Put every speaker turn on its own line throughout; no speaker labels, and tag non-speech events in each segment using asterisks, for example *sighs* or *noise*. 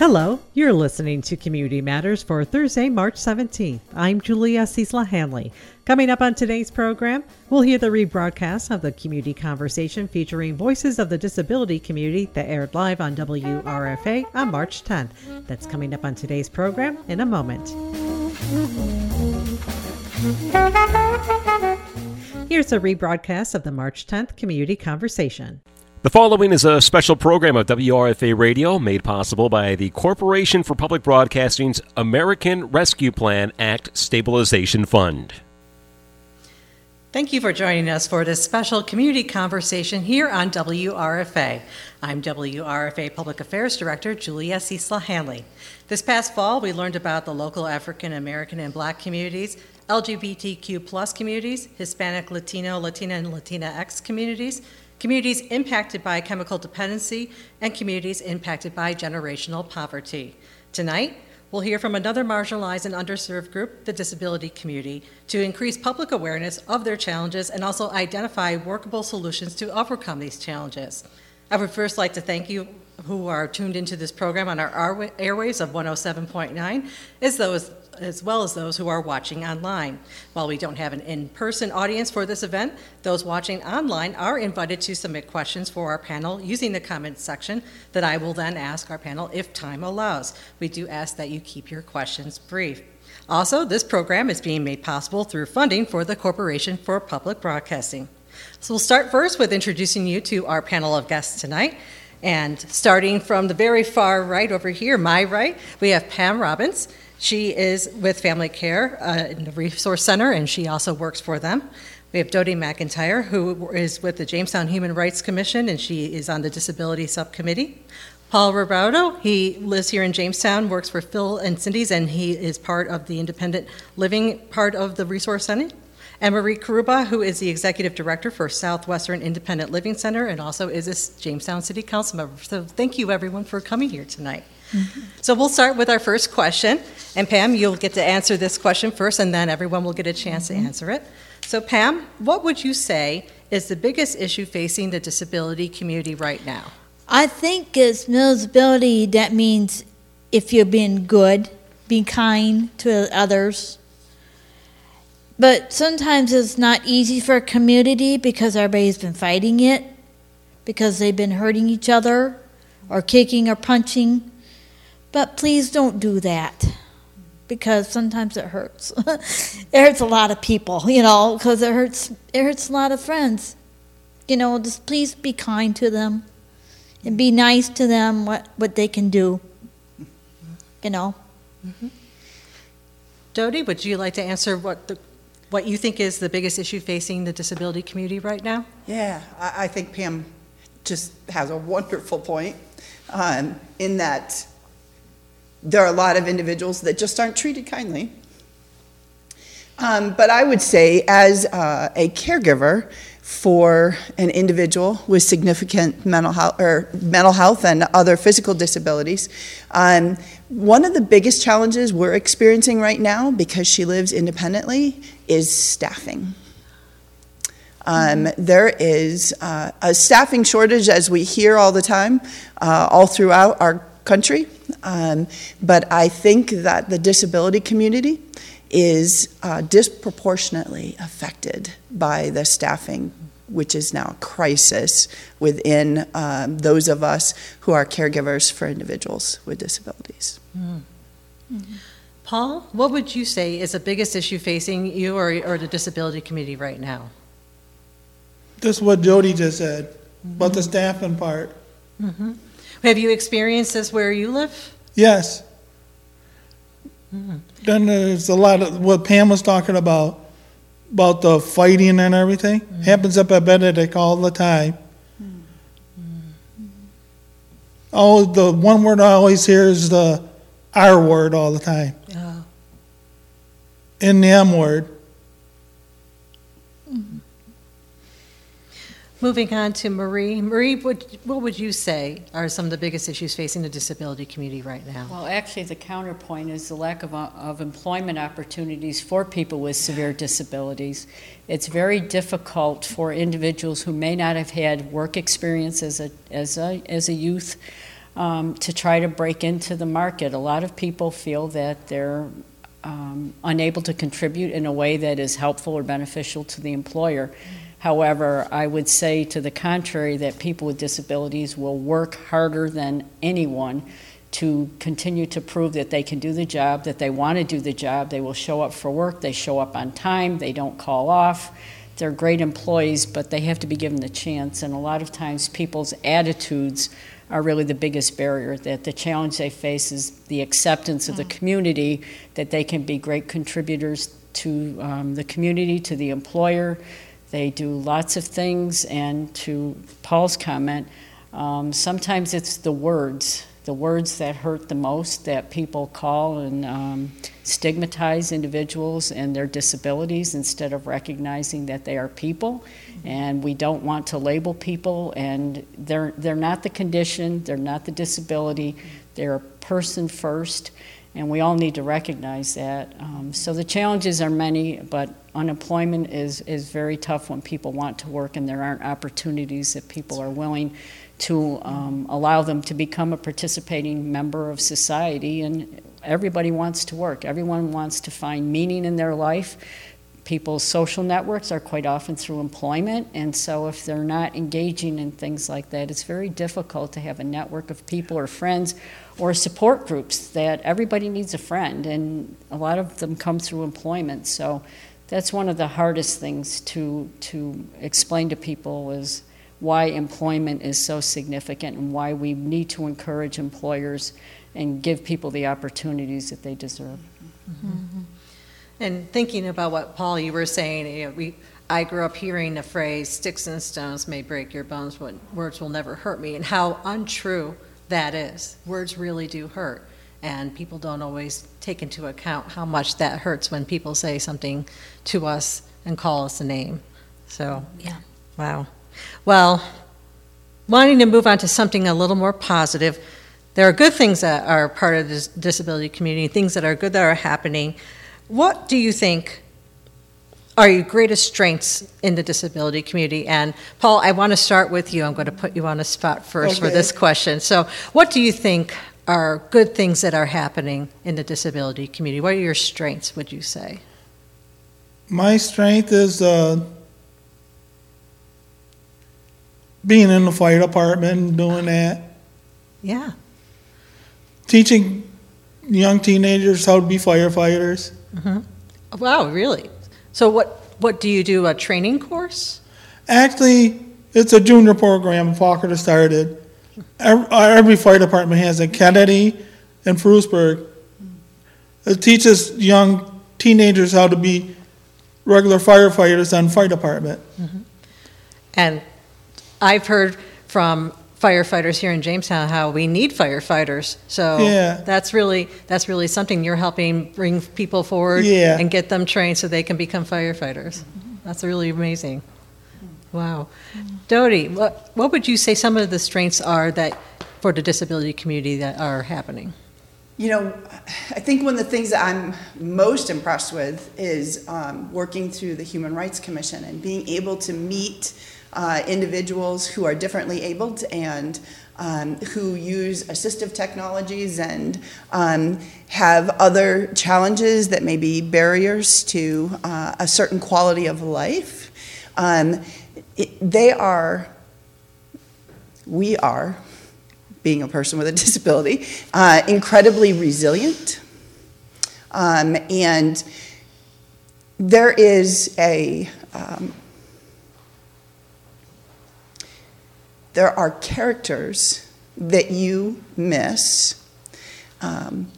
Hello, you're listening to Community Matters for Thursday, March 17th. I'm Julia Ciesla-Hanley. Coming up on today's program, we'll hear the rebroadcast of the community conversation featuring voices of the disability community that aired live on WRFA on March 10th. That's coming up on today's program in a moment. Here's a rebroadcast of the March 10th community conversation.
The following is a special program of WRFA Radio made possible by the Corporation for Public Broadcasting's American Rescue Plan Act Stabilization Fund.
Thank you for joining us for this special community conversation here on WRFA. I'm WRFA Public Affairs Director Julia Ciesla-Hanley. This past fall, we learned about the local African American and Black communities, LGBTQ plus communities, Hispanic, Latino, Latina, and Latinx communities, communities impacted by chemical dependency, and communities impacted by generational poverty. Tonight, we'll hear from another marginalized and underserved group, the disability community, to increase public awareness of their challenges and also identify workable solutions to overcome these challenges. I would first like to thank you who are tuned into this program on our airwaves of 107.9, as those as well as those who are watching online. While we don't have an in person audience for this event, those watching online are invited to submit questions for our panel using the comments section that I will then ask our panel if time allows. We do ask that you keep your questions brief. Also, this program is being made possible through funding for the Corporation for Public Broadcasting. So we'll start first with introducing you to our panel of guests tonight. And starting from the very far right over here, my right, we have Pam Robbins. She is with Family Care uh, in the Resource Center, and she also works for them. We have Dodie McIntyre, who is with the Jamestown Human Rights Commission, and she is on the Disability Subcommittee. Paul Roberto, he lives here in Jamestown, works for Phil and Cindy's, and he is part of the independent living part of the Resource Center. And Marie Carrubba, who is the executive director for Southwestern Independent Living Center and also is a Jamestown City Council member. So thank you, everyone, for coming here tonight. Mm-hmm. So we'll start with our first question. And Pam, you'll get to answer this question first, and then everyone will get a chance mm-hmm. to answer it. So, Pam, what would you say is the biggest issue facing the disability community right now?
I think as disability, that means if you're being good, being kind to others. But sometimes it's not easy for a community because everybody's been fighting it, because they've been hurting each other, or kicking or punching. But please don't do that because sometimes it hurts. *laughs* it hurts a lot of people, you know, because it hurts it hurts a lot of friends. You know, just please be kind to them and be nice to them what, what they can do. You know.
Mm-hmm. Dodie, would you like to answer what the what you think is the biggest issue facing the disability community right now?
Yeah, I, I think Pam just has a wonderful point um, in that there are a lot of individuals that just aren't treated kindly. Um, but I would say, as uh, a caregiver for an individual with significant mental health or mental health and other physical disabilities, um, one of the biggest challenges we're experiencing right now, because she lives independently, is staffing. Um, there is uh, a staffing shortage, as we hear all the time, uh, all throughout our country. Um, but I think that the disability community is uh, disproportionately affected by the staffing, which is now a crisis within um, those of us who are caregivers for individuals with disabilities. Mm.
Mm-hmm. Paul, what would you say is the biggest issue facing you or, or the disability community right now?
Just what Jody just said mm-hmm. about the staffing part.
Mm-hmm. Have you experienced this where you live?
Yes. Then there's a lot of what Pam was talking about, about the fighting and everything. Mm. Happens up at Benedict all the time. Oh, the one word I always hear is the R word all the time. Oh. In the M word.
Moving on to Marie. Marie, what, what would you say are some of the biggest issues facing the disability community right now?
Well, actually, the counterpoint is the lack of, of employment opportunities for people with severe disabilities. It's very difficult for individuals who may not have had work experience as a, as a, as a youth um, to try to break into the market. A lot of people feel that they're um, unable to contribute in a way that is helpful or beneficial to the employer. However, I would say to the contrary that people with disabilities will work harder than anyone to continue to prove that they can do the job, that they want to do the job. They will show up for work, they show up on time, they don't call off. They're great employees, but they have to be given the chance. And a lot of times, people's attitudes are really the biggest barrier. That the challenge they face is the acceptance of the community, that they can be great contributors to um, the community, to the employer. They do lots of things, and to Paul's comment, um, sometimes it's the words the words that hurt the most that people call and um, stigmatize individuals and their disabilities instead of recognizing that they are people. And we don't want to label people and they're they're not the condition they're not the disability. They're a person first and we all need to recognize that um, so the challenges are many but unemployment is is very tough when people want to work and there aren't opportunities that people are willing to um, allow them to become a participating member of society. And everybody wants to work, everyone wants to find meaning in their life. People's social networks are quite often through employment, and so if they're not engaging in things like that, it's very difficult to have a network of people or friends or support groups that everybody needs a friend, and a lot of them come through employment. So that's one of the hardest things to to explain to people is why employment is so significant and why we need to encourage employers and give people the opportunities that they deserve.
Mm-hmm. And thinking about what Paul you were saying, you know, we I grew up hearing the phrase "sticks and stones may break your bones, but words will never hurt me," and how untrue that is. Words really do hurt, and people don't always take into account how much that hurts when people say something to us and call us a name. So,
Yeah.
wow. Well, wanting to move on to something a little more positive, there are good things that are part of the disability community, things that are good that are happening. What do you think are your greatest strengths in the disability community? And Paul, I want to start with you. I'm going to put you on a spot first for this question. So, what do you think are good things that are happening in the disability community? What are your strengths, would you say?
My strength is uh, being in the fire department and doing that,
Yeah.
teaching young teenagers how to be firefighters.
Wow, really? So, what, what do you do? A training course?
Actually, it's a junior program Falconer started. Every, uh, every fire department has a Kennedy and Frewsburg. It teaches young teenagers how to be regular firefighters on fire department. Mm-hmm.
And I've heard from firefighters here in Jamestown how we need firefighters. So
Yeah.
that's really that's really something you're helping bring people forward
Yeah.
and get them trained so they can become firefighters. That's really amazing. Wow. Dodie, what what would you say some of the strengths are that for the disability community that are happening?
You know, I think one of the things that I'm most impressed with is um, working through the Human Rights Commission and being able to meet uh, individuals who are differently abled and um, who use assistive technologies and um, have other challenges that may be barriers to uh, a certain quality of life. Um, it, they are, we are, being a person with a *laughs* disability, uh, incredibly resilient. Um, and there is a, um, there are characters that you miss um,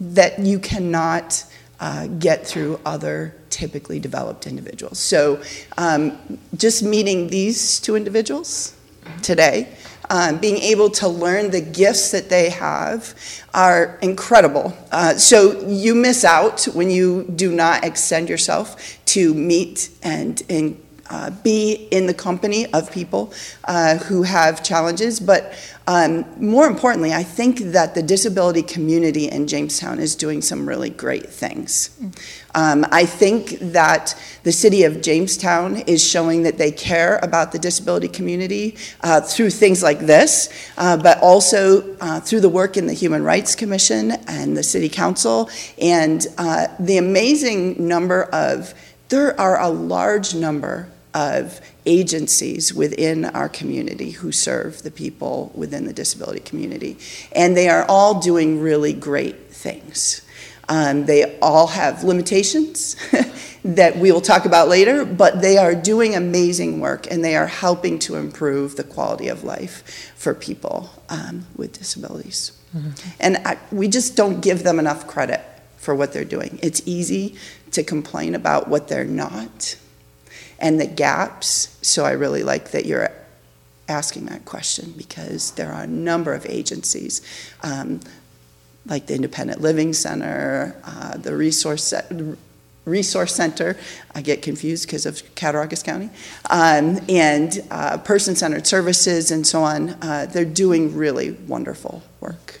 that you cannot uh, get through other typically developed individuals. So, um, just meeting these two individuals today, um, being able to learn the gifts that they have are incredible. Uh, so, you miss out when you do not extend yourself to meet and, and uh, be in the company of people uh, who have challenges. But um, more importantly, I think that the disability community in Jamestown is doing some really great things. Um, I think that the city of Jamestown is showing that they care about the disability community uh, through things like this, uh, but also uh, through the work in the Human Rights Commission and the City Council, and uh, the amazing number of, there are a large number of agencies within our community who serve the people within the disability community. And they are all doing really great things. Um, they all have limitations *laughs* that we will talk about later, but they are doing amazing work and they are helping to improve the quality of life for people um, with disabilities. And I, we just don't give them enough credit for what they're doing. It's easy to complain about what they're not and the gaps. So I really like that you're asking that question because there are a number of agencies, um, like the Independent Living Center, uh, the Resource Resource Center. I get confused because of Cattaraugus County, um, and uh, person-centered services and so on. Uh, they're doing really wonderful work.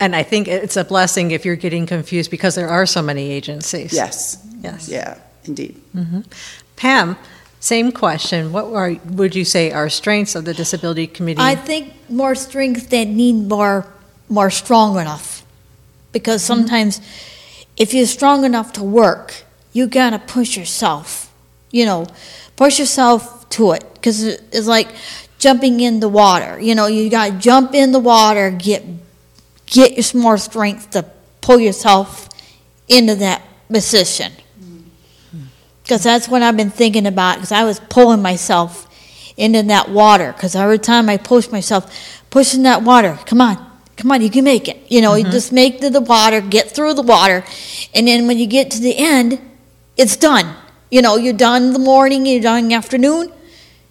And I think it's a blessing if you're getting confused because there are so many agencies.
Yes,
Yes.
yeah, indeed.
Pam, same question. What are, would you say are strengths of the disability committee?
I think more strengths that need more more strong enough. Because mm-hmm. sometimes if you're strong enough to work, you gotta push yourself. You know, push yourself to it. Because it's like jumping in the water. You know, you gotta jump in the water, get get your some more strength to pull yourself into that position. Because that's what I've been thinking about. Because I was pulling myself into that water. Because every time I push myself, pushing that water, come on, come on, you can make it. You know, you mm-hmm. just make the water, get through the water, and then when you get to the end, it's done. You know, you're done in the morning, you're done in the afternoon,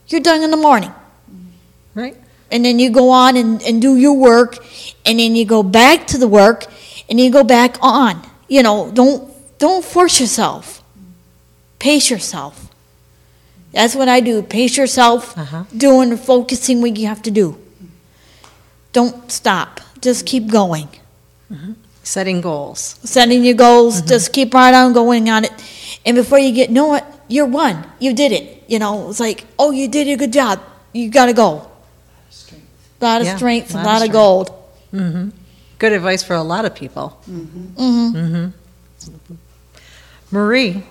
you're done in the morning.
Right.
And then you go on and, and do your work, and then you go back to the work, and you go back on. You know, don't don't force yourself. Pace yourself. That's what I do. Pace yourself,
Uh-huh.
doing focusing what you have to do. Don't stop. Just keep going.
Setting goals.
Setting your goals, just keep right on going on it. And before you get know it, you're one. You did it. You know, it's like, oh, you did a good job. You got to go. A lot of
Yeah,
strength, a
lot of
lot of
strength.
gold.
hmm Good advice for a lot of people.
hmm
Marie.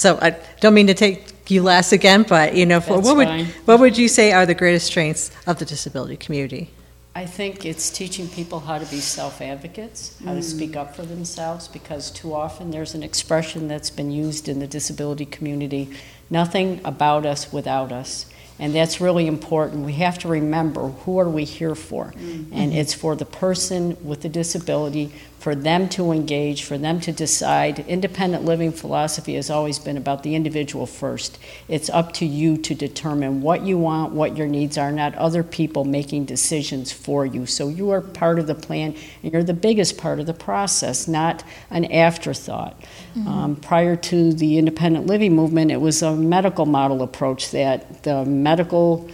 So I don't mean to take you last again, but you know, for,
That's
what would
fine.
what would you say are the greatest strengths of the disability community?
I think it's teaching people how to be self-advocates, how to speak up for themselves, because too often there's an expression that's been used in the disability community, nothing about us without us. And that's really important. We have to remember, who are we here for? Mm-hmm. And it's for the person with the disability, for them to engage, for them to decide. Independent living philosophy has always been about the individual first. It's up to you to determine what you want, what your needs are, not other people making decisions for you. So you are part of the plan, and you're the biggest part of the process, not an afterthought. Um, prior to the independent living movement, it was a medical model approach that the medical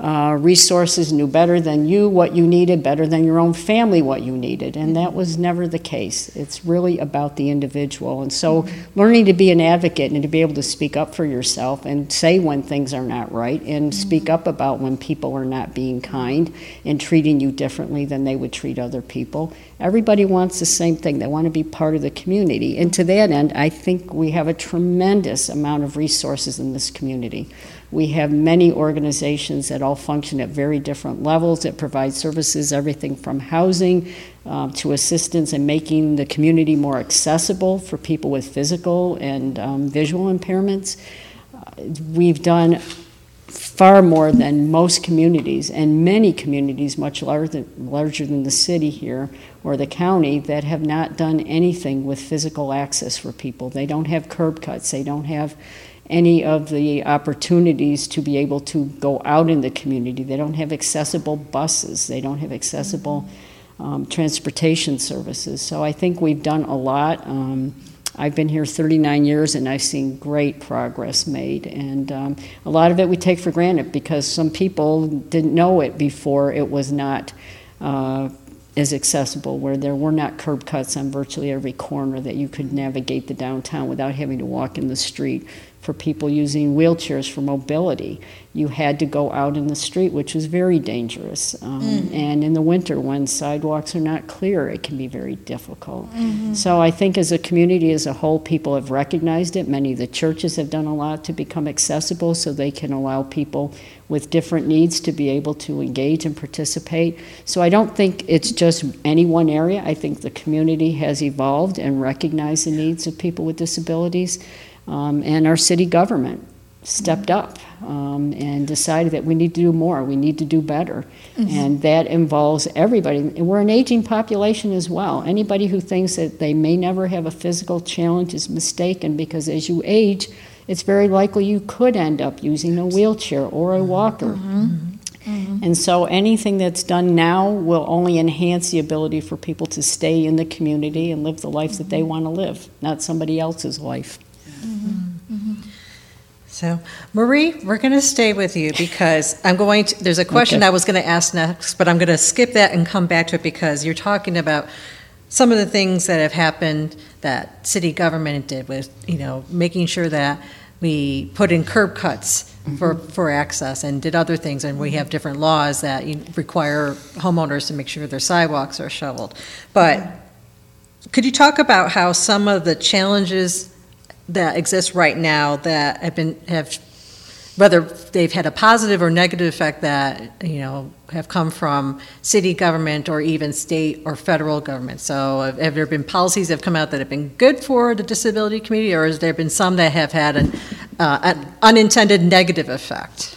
uh, resources knew better than you what you needed, better than your own family what you needed, and that was never the case. It's really about the individual. And so, learning to be an advocate and to be able to speak up for yourself and say when things are not right and speak up about when people are not being kind and treating you differently than they would treat other people. Everybody wants the same thing. They want to be part of the community. And to that end, I think we have a tremendous amount of resources in this community. We have many organizations that all function at very different levels that provide services, everything from housing um, to assistance in making the community more accessible for people with physical and um, visual impairments. Uh, We've done far more than most communities, and many communities much larger, than, larger than the city here or the county that have not done anything with physical access for people. They don't have curb cuts. They don't have any of the opportunities to be able to go out in the community. They don't have accessible buses. They don't have accessible um, transportation services. So I think we've done a lot. Um, I've been here 39 years and I've seen great progress made. And um, a lot of it we take for granted because some people didn't know it before it was not uh, as accessible, where there were not curb cuts on virtually every corner that you could navigate the downtown without having to walk in the street for people using wheelchairs for mobility. You had to go out in the street, which was very dangerous. Um, And in the winter, when sidewalks are not clear, it can be very difficult. So I think as a community as a whole, people have recognized it. Many of the churches have done a lot to become accessible so they can allow people with different needs to be able to engage and participate. So I don't think it's just any one area. I think the community has evolved and recognized the needs of people with disabilities. Um, and our city government stepped mm-hmm. up um, and decided that we need to do more, we need to do better. Mm-hmm. And that involves everybody. And we're an aging population as well. Anybody who thinks that they may never have a physical challenge is mistaken because as you age, it's very likely you could end up using a wheelchair or a mm-hmm. walker. And so anything that's done now will only enhance the ability for people to stay in the community and live the life that they want to live, not somebody else's life.
So, Marie, we're going to stay with you because I'm going to, there's a question
Okay.
I was going to ask next, but I'm going to skip that and come back to it because you're talking about some of the things that have happened that city government did with, you know, making sure that we put in curb cuts mm-hmm. for, for access and did other things, and we have different laws that require homeowners to make sure their sidewalks are shoveled. But mm-hmm. could you talk about how some of the challenges that exist right now that have been, have, whether they've had a positive or negative effect that, you know, have come from city government or even state or federal government? So have- have there been policies that have come out that have been good for the disability community, or has there been some that have had an, uh, an unintended negative effect?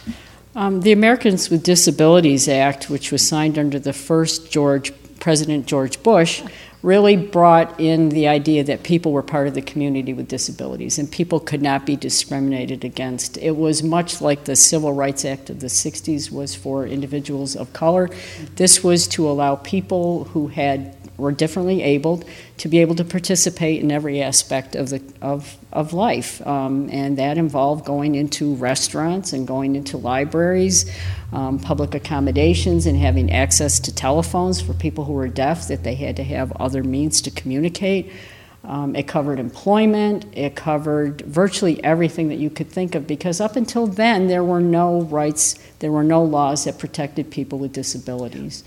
Um, the Americans with Disabilities Act, which was signed under the first George President George Bush, really brought in the idea that people were part of the community with disabilities and people could not be discriminated against. It was much like the Civil Rights Act of the 60s was for individuals of color. This was to allow people who had were differently abled to be able to participate in every aspect of the of of life, um, and that involved going into restaurants and going into libraries, um, public accommodations, and having access to telephones for people who were deaf that they had to have other means to communicate. Um, it covered employment. It covered virtually everything that you could think of because up until then there were no rights, there were no laws that protected people with disabilities.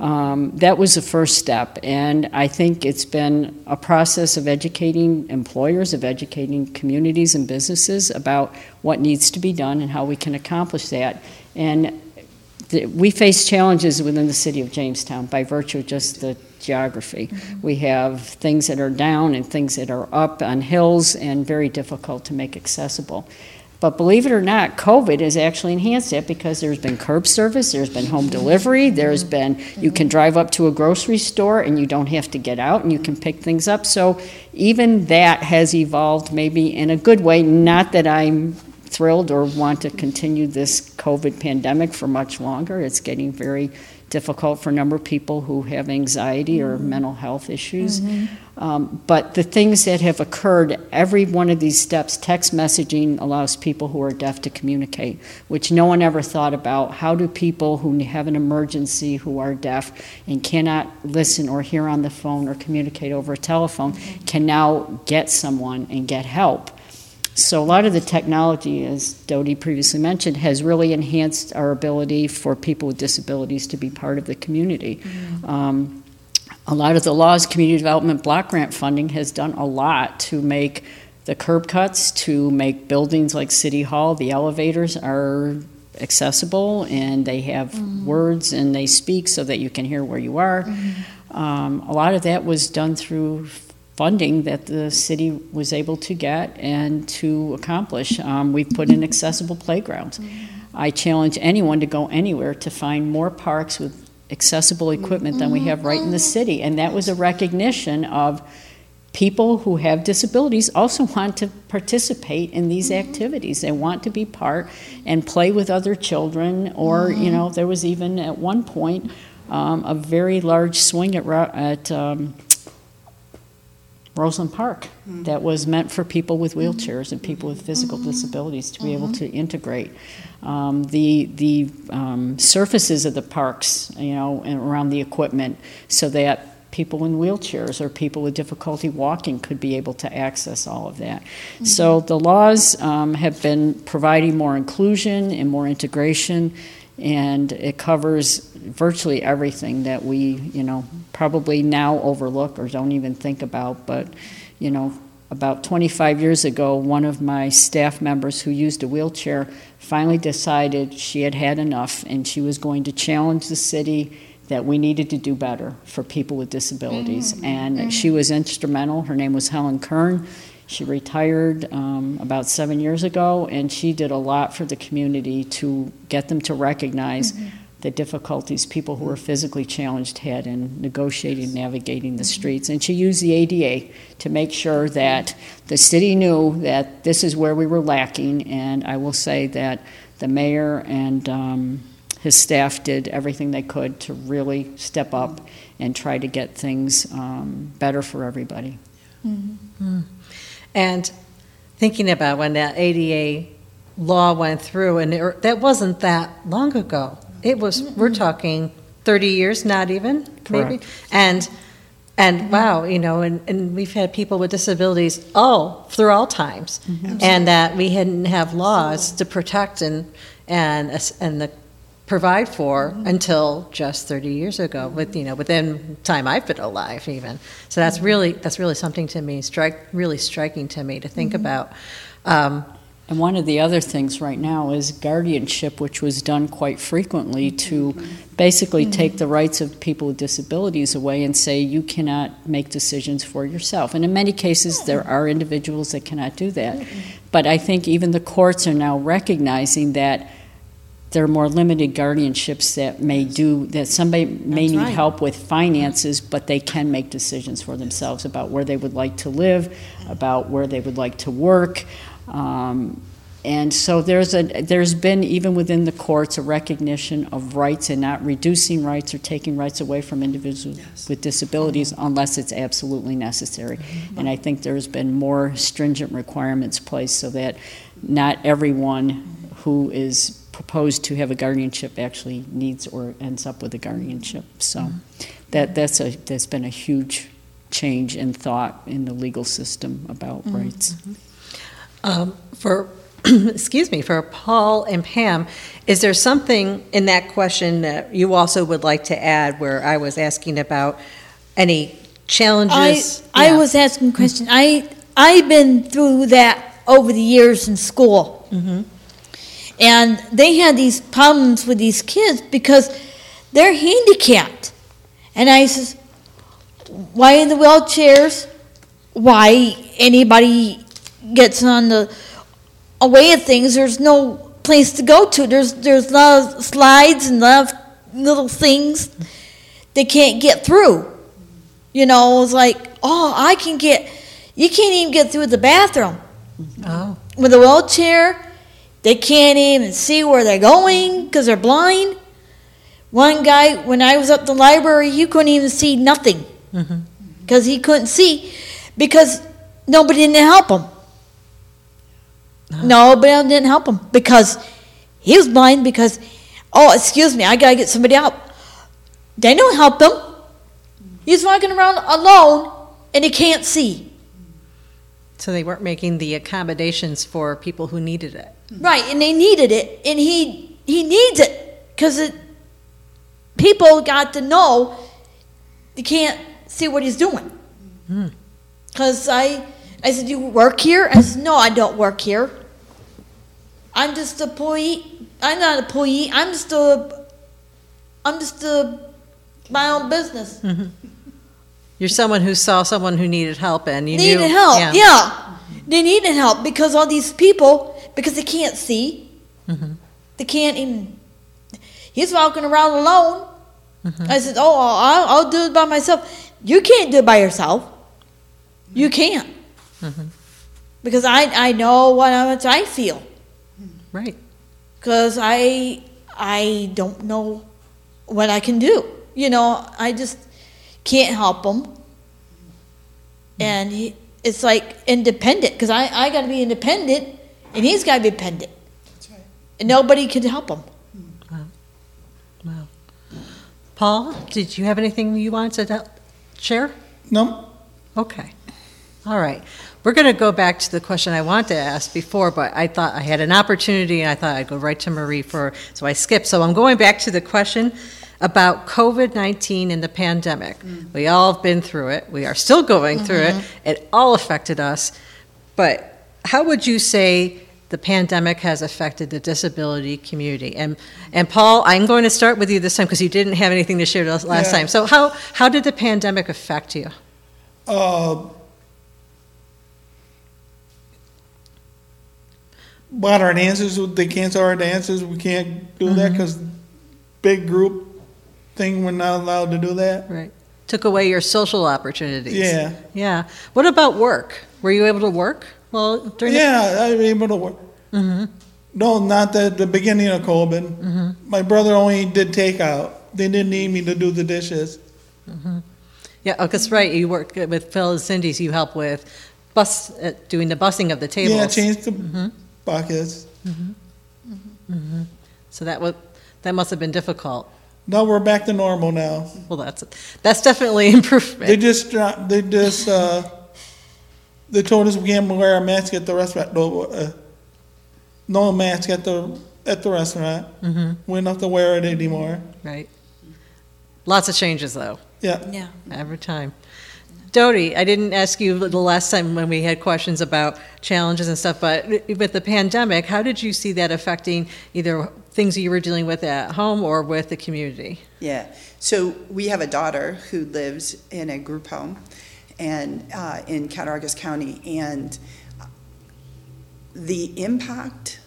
Um, that was the first step, and I think it's been a process of educating employers, of educating communities and businesses about what needs to be done and how we can accomplish that. And th- we face challenges within the city of Jamestown by virtue of just the geography. We have things that are down and things that are up on hills and very difficult to make accessible. But believe it or not, COVID has actually enhanced that because there's been curb service, there's been home delivery, there's been, you can drive up to a grocery store and you don't have to get out and you can pick things up. So even that has evolved maybe in a good way. Not that I'm thrilled or want to continue this COVID pandemic for much longer. It's getting very difficult for a number of people who have anxiety or mm-hmm. mental health issues. Mm-hmm. Um, but the things that have occurred, every one of these steps, text messaging allows people who are deaf to communicate, which no one ever thought about. How do people who have an emergency who are deaf and cannot listen or hear on the phone or communicate over a telephone mm-hmm. can now get someone and get help? So a lot of the technology, as Dodie previously mentioned, has really enhanced our ability for people with disabilities to be part of the community. Um, a lot of the laws, community development block grant funding has done a lot to make the curb cuts, to make buildings like City Hall, the elevators are accessible and they have words and they speak so that you can hear where you are. Um, a lot of that was done through funding that the city was able to get and to accomplish. Um, we've put in accessible playgrounds. I challenge anyone to go anywhere to find more parks with accessible equipment than we have right in the city. And that was a recognition of people who have disabilities also want to participate in these activities. They want to be part and play with other children, or, you know, there was even at one point um, a very large swing at, at um, Roseland Park that was meant for people with wheelchairs and people with physical disabilities to be able to integrate. Um, the the um, surfaces of the parks, you know, and around the equipment, so that people in wheelchairs or people with difficulty walking could be able to access all of that. So the laws um, have been providing more inclusion and more integration, and it covers virtually everything that we, you know, probably now overlook or don't even think about. But, you know, about 25 years ago, one of my staff members who used a wheelchair finally decided she had had enough and she was going to challenge the city that we needed to do better for people with disabilities. Mm-hmm. And mm-hmm. she was instrumental. Her name was Helen Kern. She retired um, about seven years ago, and she did a lot for the community to get them to recognize the difficulties people who were physically challenged had in negotiating, navigating the streets. And she used the ADA to make sure that the city knew that this is where we were lacking. And I will say that the mayor and um, his staff did everything they could to really step up and try to get things um, better for everybody.
And thinking about when that ADA law went through, and it, that wasn't that long ago. It was, we're talking 30 years, not even, maybe?
Correct.
And, and wow, you know, and, and we've had people with disabilities all, through all times. And that we hadn't have laws to protect and, and, and the provide for until just 30 years ago, with, you know, within time I've been alive even. So that's mm-hmm. really, that's really something to me, strike, really striking to me to think mm-hmm. about. Um,
And one of the other things right now is guardianship, which was done quite frequently mm-hmm. to basically take the rights of people with disabilities away and say you cannot make decisions for yourself. And in many cases, there are individuals that cannot do that. But I think even the courts are now recognizing that there are more limited guardianships that may do, that somebody may
That's
need
right.
help with finances, but they can make decisions for themselves about where they would like to live, about where they would like to work. Um, and so there's a there's been even within the courts a recognition of rights and not reducing rights or taking rights away from individuals with disabilities unless it's absolutely necessary. And I think there's been more stringent requirements placed so that not everyone who is proposed to have a guardianship actually needs or ends up with a guardianship. So mm-hmm. that that's a that's been a huge change in thought in the legal system about mm-hmm. rights. Mm-hmm.
um, For, *clears throat* excuse me, for Paul and Pam, is there something in that question that you also would like to add where I was asking about any challenges?
I
Yeah.
was asking a question. I, I've been through that over the years in school. And they had these problems with these kids because they're handicapped. And I says, why in the wheelchairs? Why anybody gets on the away of things? There's no place to go to. There's there's a lot of slides and a lot of little things they can't get through. You know, it's like, oh, I can get. You can't even get through the bathroom
Oh,
with a wheelchair. They can't even see where they're going because they're blind. One guy, when I was at the library, he couldn't even see nothing mm-hmm. because he couldn't see because nobody didn't help him. Uh-huh. No. Nobody didn't help him because he was blind. Because, oh, excuse me, I gotta get somebody out. They don't help him. He's walking around alone and he can't see.
so they weren't making the accommodations for people who needed it.
Right, and they needed it, and he he needs it because it. People got to know they can't see what he's doing. Hmm. Because I I said, "You work here?" I said, "No, I don't work here. I'm just a employee. I'm not an employee. I'm just a. I'm just a my own business. Mm-hmm.
You're someone who saw someone who needed help and you
needed
knew.
help. Yeah. they needed help because all these people because they can't see, mm-hmm. they can't even. He's walking around alone. Mm-hmm. I said, "Oh, I'll, I'll do it by myself. You can't do it by yourself. You can't mm-hmm. because I I know what how much I feel
Right.
because I I don't know what I can do. You know, I just can't help them. and he, it's like independent because I, I got to be independent and he's got to be independent.
That's right.
And nobody could help him.
Wow. Wow. Paul, did you have anything you wanted to tell- share?
No,
Okay. All right. We're going to go back to the question I wanted to ask before, but I thought I had an opportunity and I thought I'd go right to Marie for, so I skipped. So I'm going back to the question about COVID 19 and the pandemic. Mm. We all have been through it. We are still going through it. Mm-hmm. It all affected us. But how would you say the pandemic has affected the disability community? And, and Paul, I'm going to start with you this time because you didn't have anything to share last
Yeah.
time. So how, how did the pandemic affect you?
uh, about our dances, they cancel our dances, we can't do that because big group thing, we're not allowed to do that.
Right. Took away your social opportunities.
Yeah,
Yeah. What about work? Were you able to work? Well, during
yeah, I was able to work. No, not the, the beginning of COVID. Mm-hmm. My brother only did takeout. They didn't need me to do the dishes. Mm-hmm.
yeah, oh, that's right. You work with Phil and Cindy's. You help with bus uh, doing the busing of the tables.
Yeah, change the mm-hmm. buckets.
So that was that must have been difficult.
No, we're back to normal now.
Well, that's that's definitely *laughs* improvement.
They just dropped, they just, uh, they told us we can't wear a mask at the restaurant, no, uh, no mask at the, at the restaurant. We don't have to wear it anymore.
right. Lots of changes though.
Yeah,
Yeah.
Every time. Dodie, I didn't ask you the last time when we had questions about challenges and stuff, but with the pandemic, how did you see that affecting either things you were dealing with at home or with the community?
Yeah. So we have a daughter who lives in a group home and uh, in Cattaraugus County, and the impact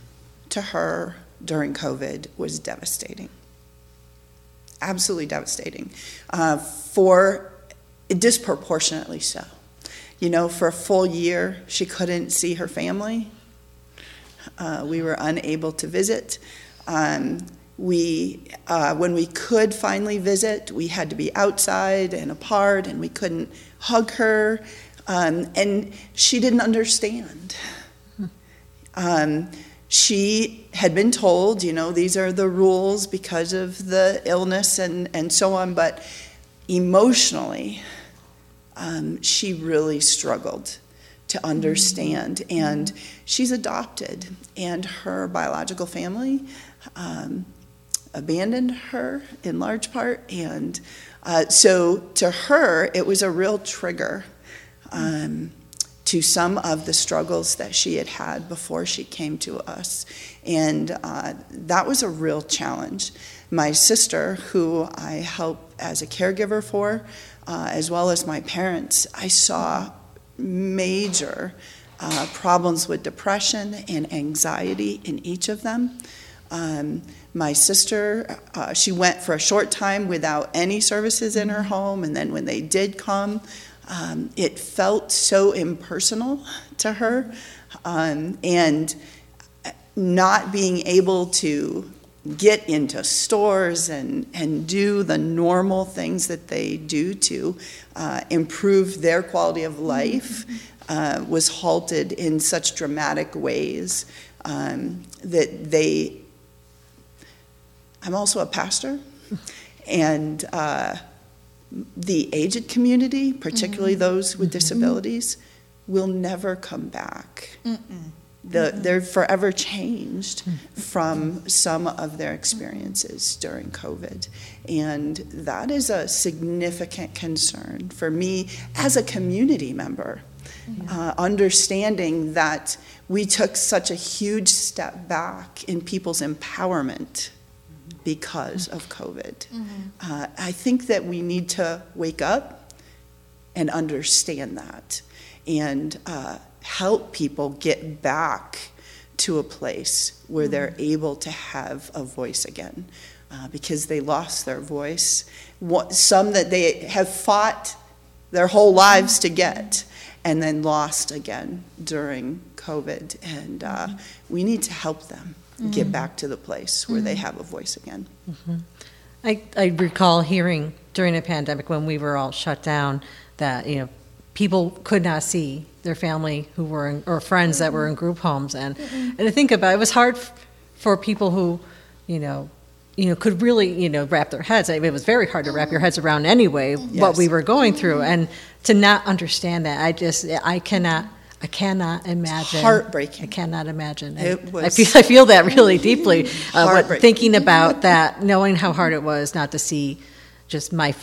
to her during COVID was devastating. Absolutely devastating. Uh, for disproportionately so. You know, for a full year, she couldn't see her family. Uh, we were unable to visit. Um, we, uh, when we could finally visit, we had to be outside and apart, and we couldn't hug her. Um, and she didn't understand. Um, she had been told, you know, these are the rules because of the illness and, and so on, but emotionally, um, she really struggled to understand. And she's adopted, and her biological family um, abandoned her in large part. And uh, so to her, it was a real trigger um, to some of the struggles that she had had before she came to us. And uh, that was a real challenge. My sister, who I help as a caregiver for, uh, as well as my parents, I saw major uh, problems with depression and anxiety in each of them. Um, my sister, uh, she went for a short time without any services in her home, and then when they did come, um, it felt so impersonal to her. Um, and not being able to get into stores and, and do the normal things that they do to uh, improve their quality of life uh, was halted in such dramatic ways um, that they. I'm also a pastor, and uh, the aged community, particularly those with disabilities, will never come back. The, they're forever changed from some of their experiences during COVID. And that is a significant concern for me as a community member, uh, understanding that we took such a huge step back in people's empowerment because of COVID. Uh, I think that we need to wake up and understand that and uh, help people get back to a place where they're able to have a voice again uh, because they lost their voice. What, some that they have fought their whole lives to get and then lost again during COVID. And uh, we need to help them get mm-hmm. back to the place where they mm-hmm. have a voice again. Mm-hmm.
I, I recall hearing during the pandemic when we were all shut down that, you know, people could not see their family who were in, or friends that were in group homes, and and to think about it, it was hard f- for people who, you know. You know, could really, you know, wrap their heads. I mean, it was very hard to wrap your heads around anyway what we were going through, and to not understand that, I just, I cannot, I cannot imagine.
Heartbreaking.
I cannot imagine.
It
I
was-
feel, I feel that really deeply. Uh, thinking about that, knowing how hard it was not to see just my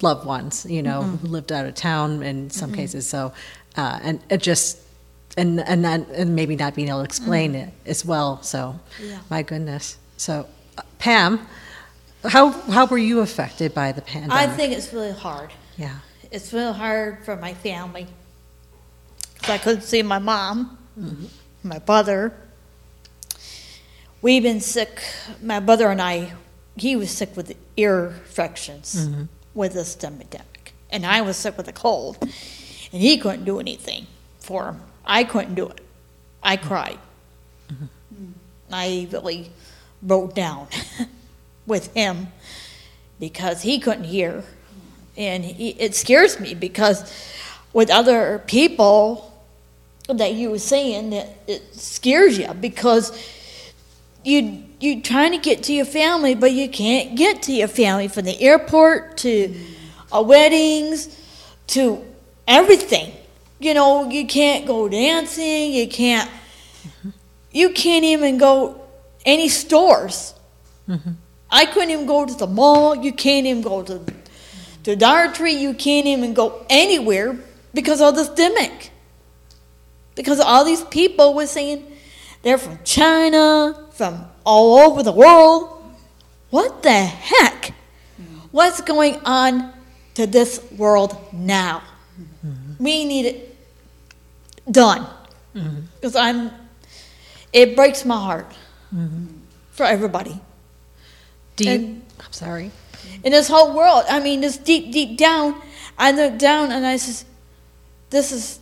loved ones, you know,
Mm-hmm.
who lived out of town in some cases. So, uh, and it just, and and not, and maybe not being able to explain
Mm-hmm.
it as well. So,
Yeah.
my goodness. So, uh, Pam, how how were you affected by the pandemic?
I think it's really hard.
yeah.
It's really hard for my family. I couldn't see my mom, my brother. We've been sick, my brother and I, he was sick with ear infections mm-hmm. with this epidemic. And I was sick with a cold. And he couldn't do anything for him. I couldn't do it. I cried. Mm-hmm. I really broke down *laughs* with him because he couldn't hear. And he, it scares me because with other people that you were saying that it scares you because you you're trying to get to your family but you can't get to your family from the airport to uh, weddings to everything. You know you can't go dancing you can't you can't even go any stores. I couldn't even go to the mall you can't even go to to Dollar Tree, you can't even go anywhere because of the demic. Because all these people were saying they're from China, from all over the world. What the heck? What's going on to this world now? We need it done. Because I'm, it breaks my heart for everybody.
Do you?
And-
I'm sorry.
in this whole world. I mean, this deep, deep down, I look down and I says, this is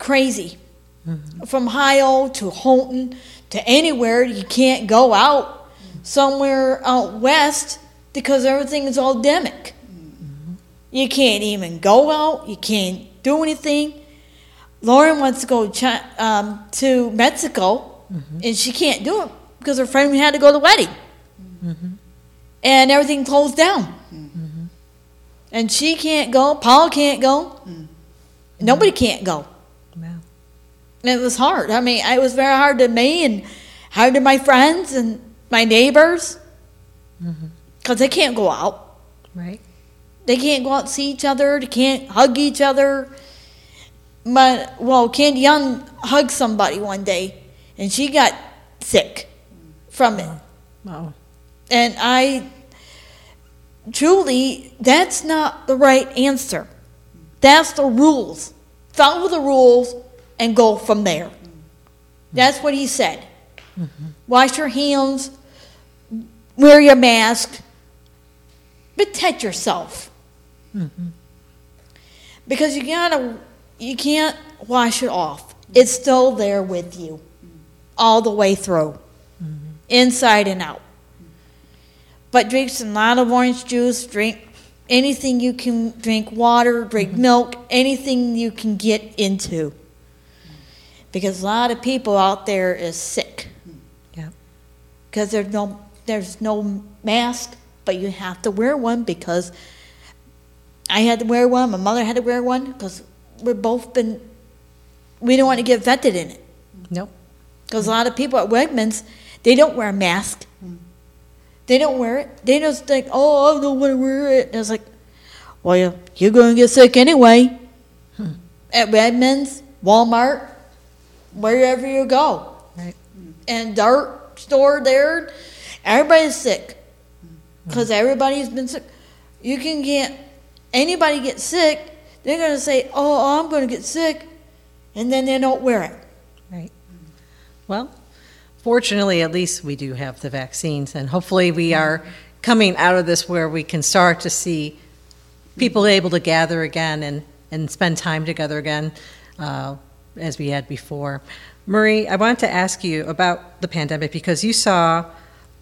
crazy. From Ohio to Holton to anywhere, you can't go out somewhere out west because everything is all demic. You can't even go out. You can't do anything. Lauren wants to go Chi- um, to Mexico, mm-hmm. and she can't do it because her friend had to go to the wedding mm-hmm. and everything closed down. Mm-hmm. And she can't go. Paul can't go. Mm. Nobody can't go. It was hard. I mean, it was very hard to me and hard to my friends and my neighbors mm-hmm. because they can't go out.
Right.
They can't go out and see each other. They can't hug each other. My well, Candy Young hugged somebody one day, and she got sick from it.
Wow.
And I truly, that's not the right answer. That's the rules. Follow the rules and go from there. That's what he said. Wash your hands, wear your mask, protect yourself. Because you gotta, you can't wash it off. It's still there with you all the way through, inside and out. But drink a lot of orange juice, drink anything you can drink, water, drink milk, anything you can get into. Because a lot of people out there is sick.
Yeah.
Because there's no there's no mask, but you have to wear one because I had to wear one, my mother had to wear one because we've both been we don't want to get vetted in it.
Nope.
Because a lot of people at Wegmans, they don't wear a mask. They don't wear it. They just think, oh, I don't want to wear it. And it's like, well, you- you're going to get sick anyway. Hmm. At Wegmans, Walmart, wherever you go.
Right.
And Dart store there, everybody's sick. Mm-hmm. Because everybody's been sick. You can get, anybody get sick, they're going to say, oh, I'm going to get sick. And then they don't wear it.
Right. Well, fortunately, at least we do have the vaccines, and hopefully, we mm-hmm. are coming out of this where we can start to see people mm-hmm. able to gather again and, and spend time together again uh, as we had before. Marie, I wanted to ask you about the pandemic because you saw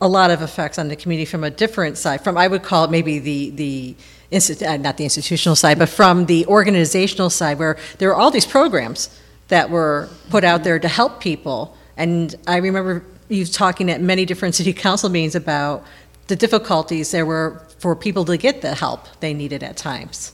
a lot of effects on the community from a different side, from I would call it maybe the, the uh, not the institutional side, but from the organizational side, where there were all these programs that were put out there to help people. And I remember you talking at many different city council meetings about the difficulties there were for people to get the help they needed at times.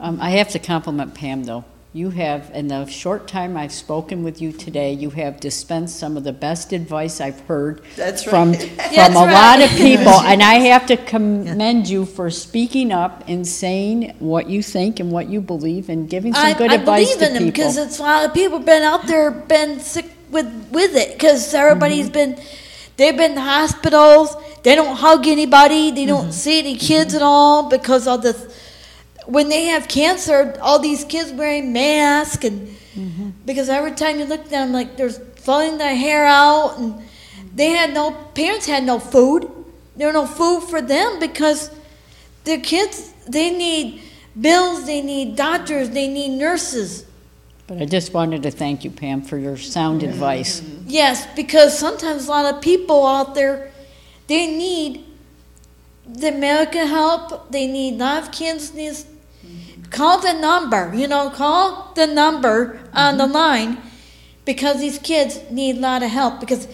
Um, I have to compliment Pam, though. You have, in the short time I've spoken with you today, you have dispensed some of the best advice I've heard
That's
from,
right.
from *laughs*
That's
a lot of people. *laughs* And I have to commend you for speaking up and saying what you think and what you believe and giving some
I,
good
I
advice
believe
to
in them
people.
because it's a lot of people have been out there been sick with with it because everybody's
Mm-hmm.
been they've been in hospitals. They don't hug anybody. They don't
Mm-hmm.
see any kids at all because of the when they have cancer. All these kids wearing masks and
Mm-hmm.
because every time you look at them, like they're falling their hair out and they had no parents had no food. There was no food for them because their kids they need bills, they need doctors, they need nurses.
But I just wanted to thank you, Pam, for your sound advice.
Yes, because sometimes a lot of people out there they need the American help. They need a lot of kids need call the number, you know, call the number on the mm-hmm. line because these kids need a lot of help because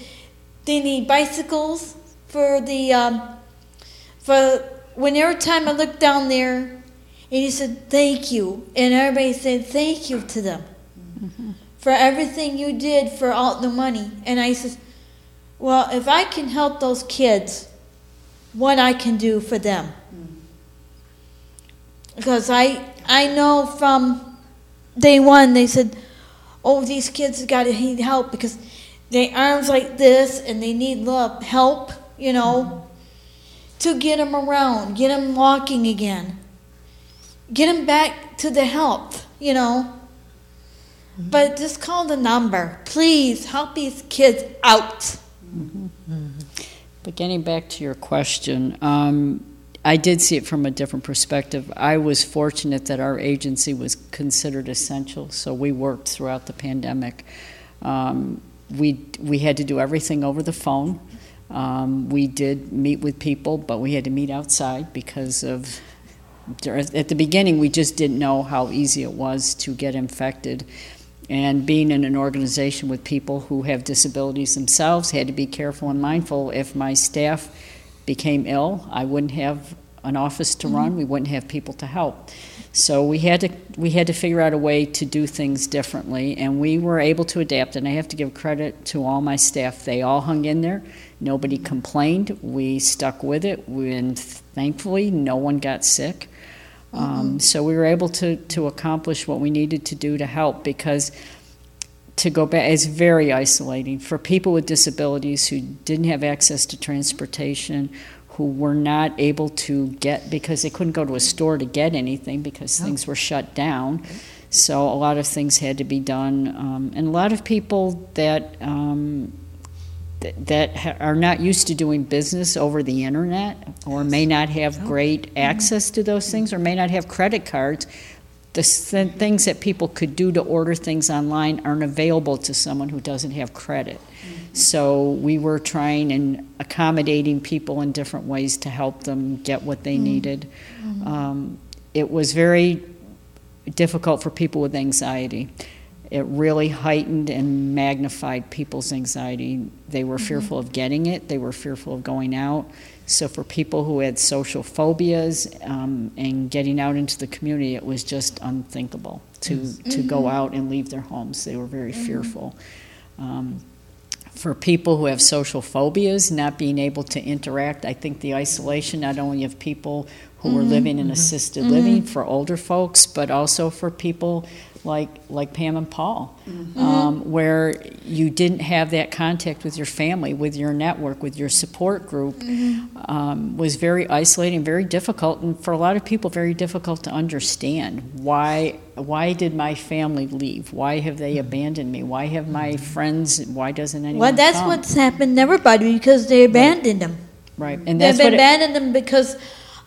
they need bicycles for the um, for when every time I look down there and he said thank you and everybody said thank you to them mm-hmm. for everything you did for all the money. And I said well if I can help those kids what I can do for them. Mm. Because I I know from day one they said, "Oh, these kids got to need help because they arms like this and they need love, help, you know, to get them around, get them walking again, get them back to the health, you know." Mm-hmm. But just call the number, please. Help these kids out. Mm-hmm. Mm-hmm.
But getting back to your question, um, I did see it from a different perspective. I was fortunate that our agency was considered essential, so we worked throughout the pandemic. Um, we we had to do everything over the phone. Um, we did meet with people, but we had to meet outside because of. At the beginning, we just didn't know how easy it was to get infected. And being in an organization with people who have disabilities themselves, had to be careful and mindful. If my staff became ill, I wouldn't have an office to run. We wouldn't have people to help. So we had to we had to figure out a way to do things differently, and we were able to adapt. And I have to give credit to all my staff; they all hung in there. Nobody complained. We stuck with it, and thankfully, no one got sick. Um, so we were able to to accomplish what we needed to do to help because to go back it's very isolating for people with disabilities who didn't have access to transportation who were not able to get because they couldn't go to a store to get anything because things were shut down. So a lot of things had to be done um, and a lot of people that um, th- that ha- are not used to doing business over the internet or may not have great access to those things or may not have credit cards the things that people could do to order things online aren't available to someone who doesn't have credit. Mm-hmm. So we were trying and accommodating people in different ways to help them get what they mm-hmm. needed. Mm-hmm. Um, it was very difficult for people with anxiety. It really heightened and magnified people's anxiety. They were fearful of getting it, they were fearful of going out. So, for people who had social phobias um, and getting out into the community, it was just unthinkable to, to go out and leave their homes. They were very fearful. Um, for people who have social phobias, not being able to interact, I think the isolation not only of people who are mm-hmm. living in mm-hmm. assisted mm-hmm. living for older folks, but also for people like like Pam and Paul, um, where you didn't have that contact with your family, with your network, with your support group, um, was very isolating, very difficult, and for a lot of people, very difficult to understand. Why why did my family leave? Why have they abandoned me? Why have my friends? Why doesn't anyone?
Well, that's
come?
what's happened to everybody because they abandoned them.
right, and
They've
that's what. It,
abandoned them because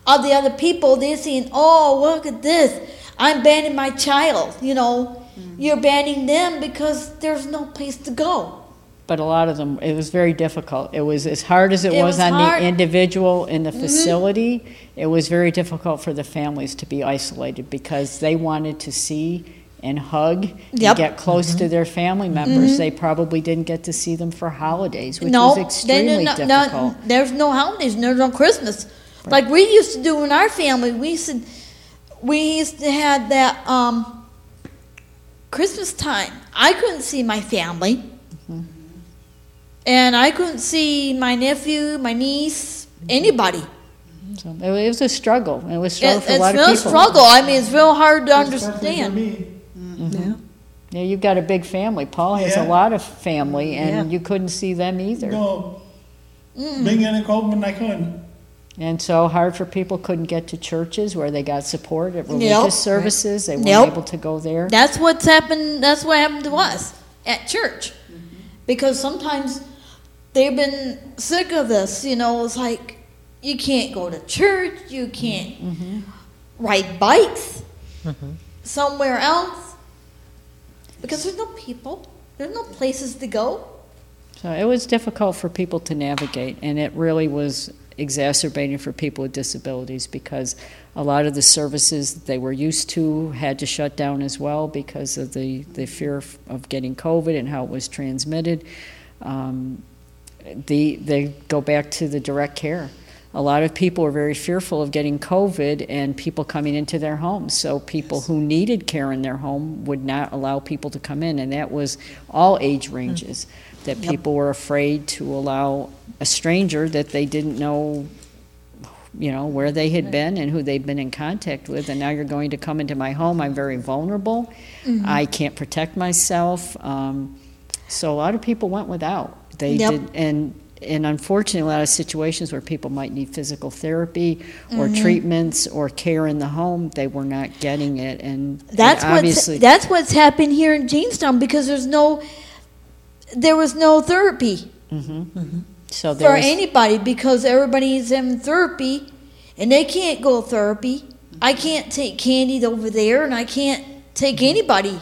of the other people. They're saying, "Oh, look at this! I'm abandoning my child." You know,
Mm-hmm.
you're abandoning them because there's no place to go.
But a lot of them, it was very difficult. It was as hard as it
It
was
was
on the
hard. Mm-hmm.
individual in the facility, it was very difficult for the families to be isolated because they wanted to see and hug and
Yep. Mm-hmm.
get close to their family members. They probably didn't get to see them for holidays, which
no,
was extremely
didn't- no-
difficult.
there's no holidays, there's no Christmas. Like we used to do in our family, we used to, we used to have that um, Christmas time. I couldn't see my family,
Mm-hmm.
And I couldn't see my nephew, my niece, anybody.
So it it was a struggle. It was a struggle
It,
for a lot of people.
struggle. I mean, it's real hard to
Especially for
understand.
me. Mm-hmm.
Yeah, Yeah, you've got a big family. Paul has
Yeah.
a lot of family, and
Yeah.
you couldn't see them either.
No, being in a COVID, I couldn't.
And so hard for people couldn't get to churches where they got support at
Yep.
religious services. They weren't
Yep.
able to go there.
That's what's happened. That's what happened to us at church, mm-hmm. because sometimes they've been sick of this. You know, it's like you can't go to church, you can't ride bikes somewhere else because there's no people, there's no places to go.
So it was difficult for people to navigate, and it really was exacerbating for people with disabilities because a lot of the services that they were used to had to shut down as well because of the, the fear of, of getting COVID and how it was transmitted. Um, the, they go back to the direct care. A lot of people were very fearful of getting COVID and people coming into their homes. So people who needed care in their home would not allow people to come in, and that was all age ranges. That people were afraid to allow a stranger that they didn't know, you know, where they had been and who they'd been in contact with, and now you're going to come into my home. I'm very vulnerable. I can't protect myself. Um, so a lot of people went without. They
Yep.
did, and and unfortunately, a lot of situations where people might need physical therapy or
Mm-hmm.
treatments or care in the home, they were not getting it, and
That's what's
obviously
that's what's happened here in Jamestown because there's no there was no therapy. Mm-hmm. Mm-hmm.
so there
for
was,
anybody because everybody's in therapy and they can't go therapy. I can't take Candy over there and I can't take mm-hmm. anybody.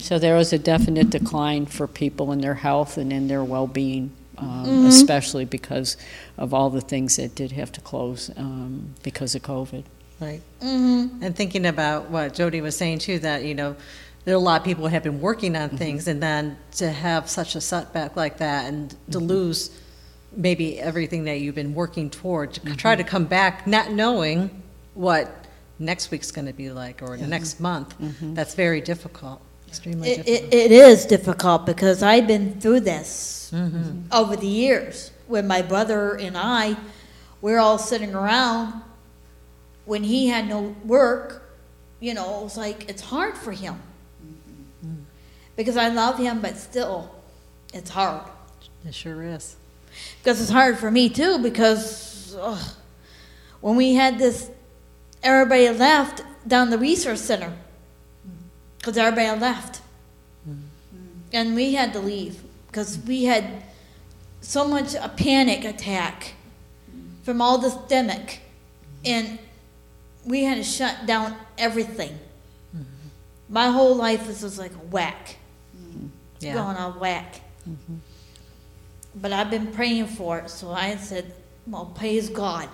So there was a definite decline for people in their health and in their well-being, um,
Mm-hmm.
especially because of all the things that did have to close um, because of COVID.
Right.
Mm-hmm.
And thinking about what Jody was saying too, that, you know, there are a lot of people who have been working on things and then to have such a setback like that and to lose maybe everything that you've been working toward, to try to come back not knowing what next week's going to be like or the next month, that's very difficult, extremely
It,
difficult.
it, it is difficult because I've been through this mm-hmm. over the years. When my brother and I, we're all sitting around when he had no work, you know, it was like it's hard for him. Mm-hmm. Because I love him, but still, it's hard.
It sure is.
Because it's hard for me too, because ugh, when we had this, everybody left down the resource center. Because everybody had left. Mm-hmm. And we had to leave because we had so much a panic attack mm-hmm. from all this demic. And we had to shut down everything. Mm-hmm. My whole life was just like a whack
Yeah.
going on whack. But I've been praying for it, so I said, well, praise God.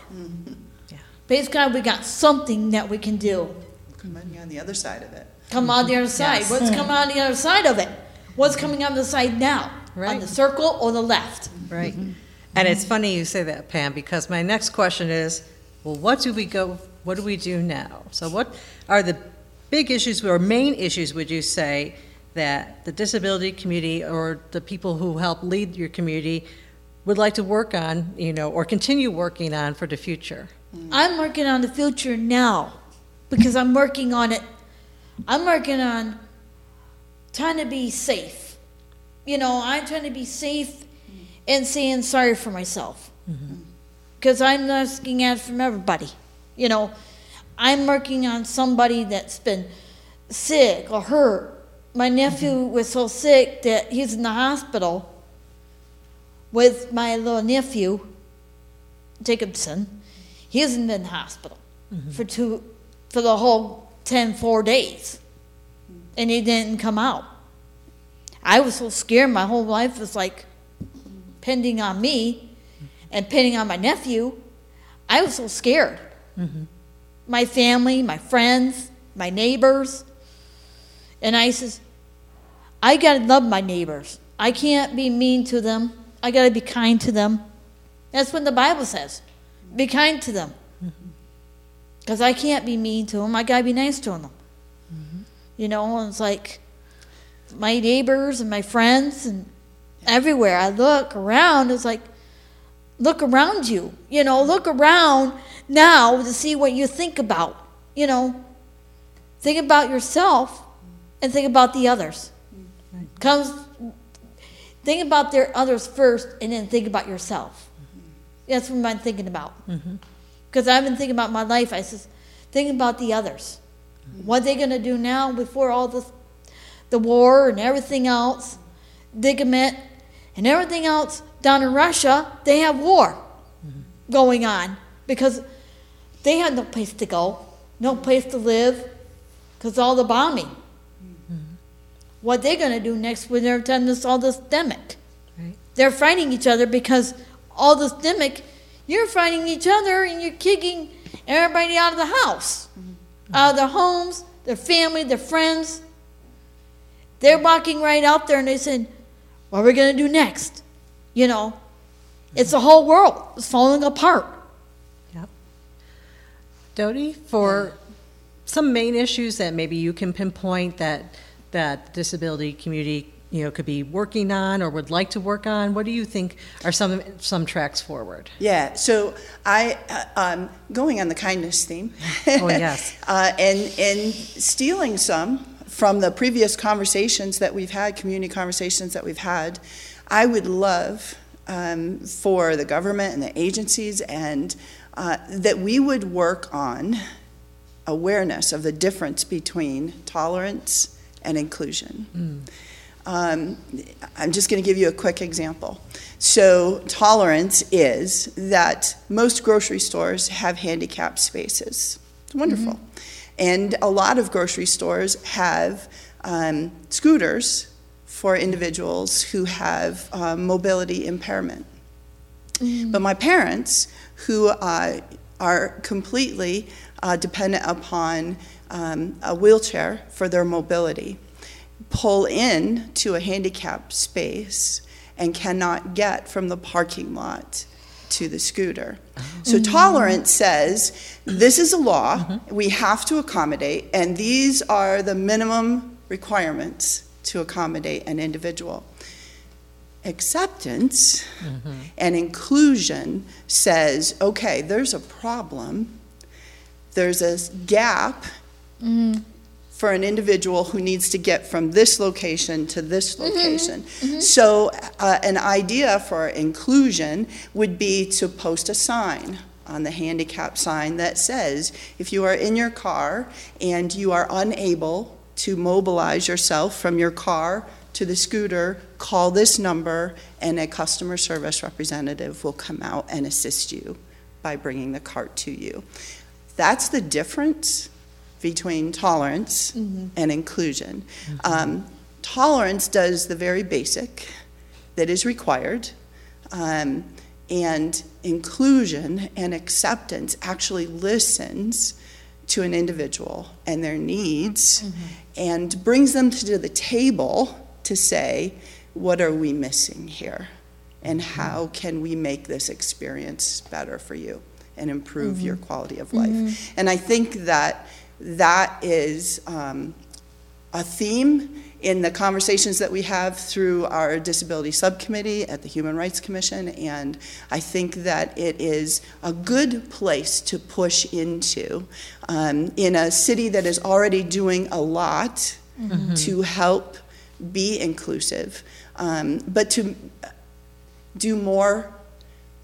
Yeah.
Praise God, we got something that we can do.
Coming on the other side of it.
Come on the other mm-hmm. side.
Yes.
What's mm. coming on the other side of it? What's coming on the side now? On the circle or the left?
Right. Mm-hmm. And it's funny you say that, Pam, because my next question is, well, what do we go, what do we do now? So what are the big issues or main issues, would you say, that the disability community or the people who help lead your community would like to work on, you know, or continue working on for the future?
I'm working on the future now because I'm working on it. I'm working on trying to be safe. You know, I'm trying to be safe and saying sorry for myself mm-hmm. because I'm asking out from everybody. You know, I'm working on somebody that's been sick or hurt. My nephew mm-hmm. was so sick that he's in the hospital with my little nephew, Jacobson. He's in the hospital mm-hmm. for two, for the whole 10, four days. And he didn't come out. I was so scared. My whole life was like pending on me and pending on my nephew. I was so scared. Mm-hmm. My family, my friends, my neighbors. And I says, I got to love my neighbors. I can't be mean to them. I got to be kind to them. That's what the Bible says. Be kind to them. Because I can't be mean to them. I got to be nice to them. Mm-hmm. You know, and it's like my neighbors and my friends and everywhere I look around, it's like, look around you. You know, look around now to see what you think about. You know, think about yourself and think about the others. Mm-hmm. Comes, think about their others first, and then think about yourself. Mm-hmm. That's what I'm thinking about. Because I've been thinking about my life. I says, thinking about the others. What they gonna do now before all this, the war and everything else, Digament and everything else down in Russia? They have war going on because they have no place to go, no place to live, because all the bombing. What they're going to do next when they're done this all this demic?
Right.
They're fighting each other because all this demic, you're fighting each other and you're kicking everybody out of the house, mm-hmm. out of their homes, their family, their friends. They're walking right out there and they said, "What are we going to do next?" You know, mm-hmm. it's the whole world is falling apart.
Yep. Dodie, for some main issues that maybe you can pinpoint that, that disability community, you know, could be working on or would like to work on, what do you think are some, some tracks forward?
Yeah, so I, uh, um, going on the kindness theme.
Oh, yes. *laughs*
uh, and, and stealing some from the previous conversations that we've had, community conversations that we've had, I would love um, for the government and the agencies and uh, that we would work on awareness of the difference between tolerance and inclusion. Um, I'm just going to give you a quick example. So, tolerance is that most grocery stores have handicap spaces. It's wonderful. And a lot of grocery stores have um, scooters for individuals who have um, mobility impairment. But my parents, who uh, are completely uh, dependent upon um, a wheelchair for their mobility, pull in to a handicap space and cannot get from the parking lot to the scooter. So mm-hmm. tolerance says this is a law, mm-hmm. we have to accommodate, and these are the minimum requirements to accommodate an individual. Acceptance mm-hmm. and inclusion says okay, there's a problem, there's a gap mm. For an individual who needs to get from this location to this location. So, uh, an idea for inclusion would be to post a sign on the handicap sign that says if you are in your car and you are unable to mobilize yourself from your car to the scooter, call this number and a customer service representative will come out and assist you by bringing the cart to you. That's the difference between tolerance mm-hmm. and inclusion. Um, tolerance does the very basic that is required, um, and inclusion and acceptance actually listens to an individual and their needs mm-hmm. and brings them to the table to say, what are we missing here? And mm-hmm. how can we make this experience better for you and improve your quality of life? And I think that that is um, a theme in the conversations that we have through our disability subcommittee at the Human Rights Commission, and I think that it is a good place to push into um, in a city that is already doing a lot to help be inclusive, um, but to do more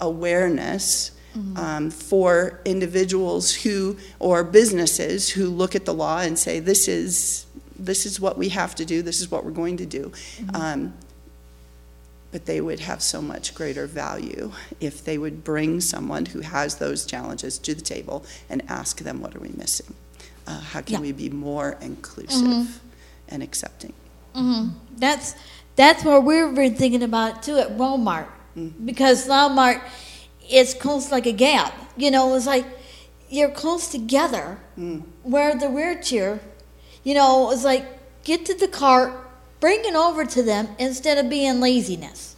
awareness um, for individuals who or businesses who look at the law and say this is this is what we have to do this is what we're going to do. Um, but they would have so much greater value if they would bring someone who has those challenges to the table and ask them what are we missing? Uh, how can
Yeah.
we be more inclusive and accepting?
That's that's where we've been thinking about too at Walmart. Because Walmart is close like a gap. You know, it's like you're close together mm. where the wheelchair, you know, it's like get to the cart, bring it over to them instead of being laziness.